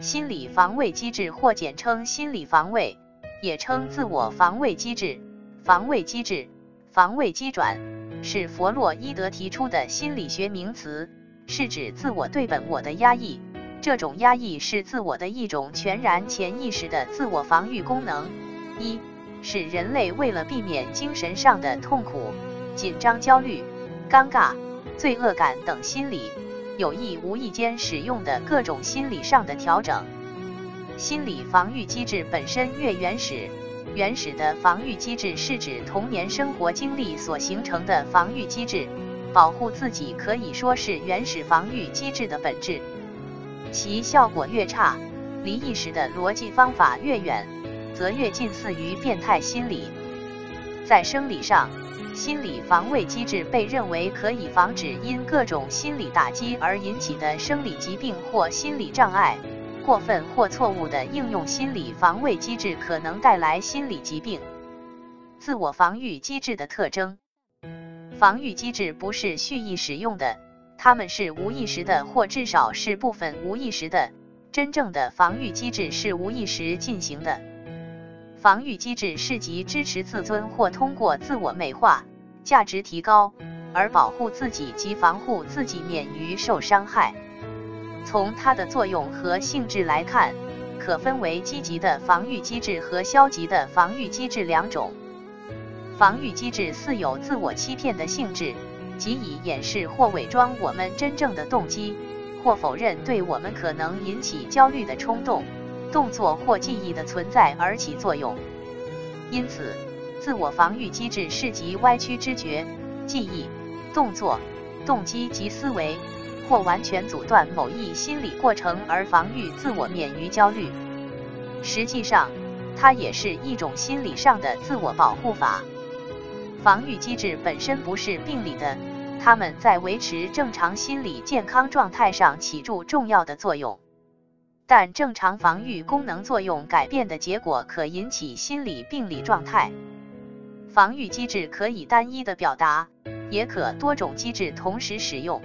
心理防卫机制或简称心理防卫，也称自我防卫机制、防卫机制、防卫机转，是弗洛伊德提出的心理学名词，是指自我对本我的压抑。这种压抑是自我的一种全然潜意识的自我防御功能。一是人类为了避免精神上的痛苦、紧张、焦虑、尴尬、罪恶感等心理。有意无意间使用的各种心理上的调整，心理防御机制本身越原始，原始的防御机制是指童年生活经历所形成的防御机制，保护自己可以说是原始防御机制的本质。其效果越差，离意识的逻辑方法越远，则越近似于变态心理。在生理上。心理防卫机制被认为可以防止因各种心理打击而引起的生理疾病或心理障碍。过分或错误的应用心理防卫机制可能带来心理疾病。自我防御机制的特征：防御机制不是蓄意使用的，它们是无意识的，或至少是部分无意识的。真正的防御机制是无意识进行的。防御机制是即支持自尊或通过自我美化、价值提高而保护自己及防护自己免于受伤害。从它的作用和性质来看，可分为积极的防御机制和消极的防御机制两种。防御机制似有自我欺骗的性质，即以掩饰或伪装我们真正的动机，或否认对我们可能引起焦虑的冲动。动作或记忆的存在而起作用，因此，自我防御机制是集歪曲知觉、记忆、动作、动机及思维，或完全阻断某一心理过程而防御自我免于焦虑。实际上，它也是一种心理上的自我保护法。防御机制本身不是病理的，它们在维持正常心理健康状态上起着重要的作用。但正常防御功能作用改变的结果可引起心理病理状态。防御机制可以单一的表达，也可多种机制同时使用。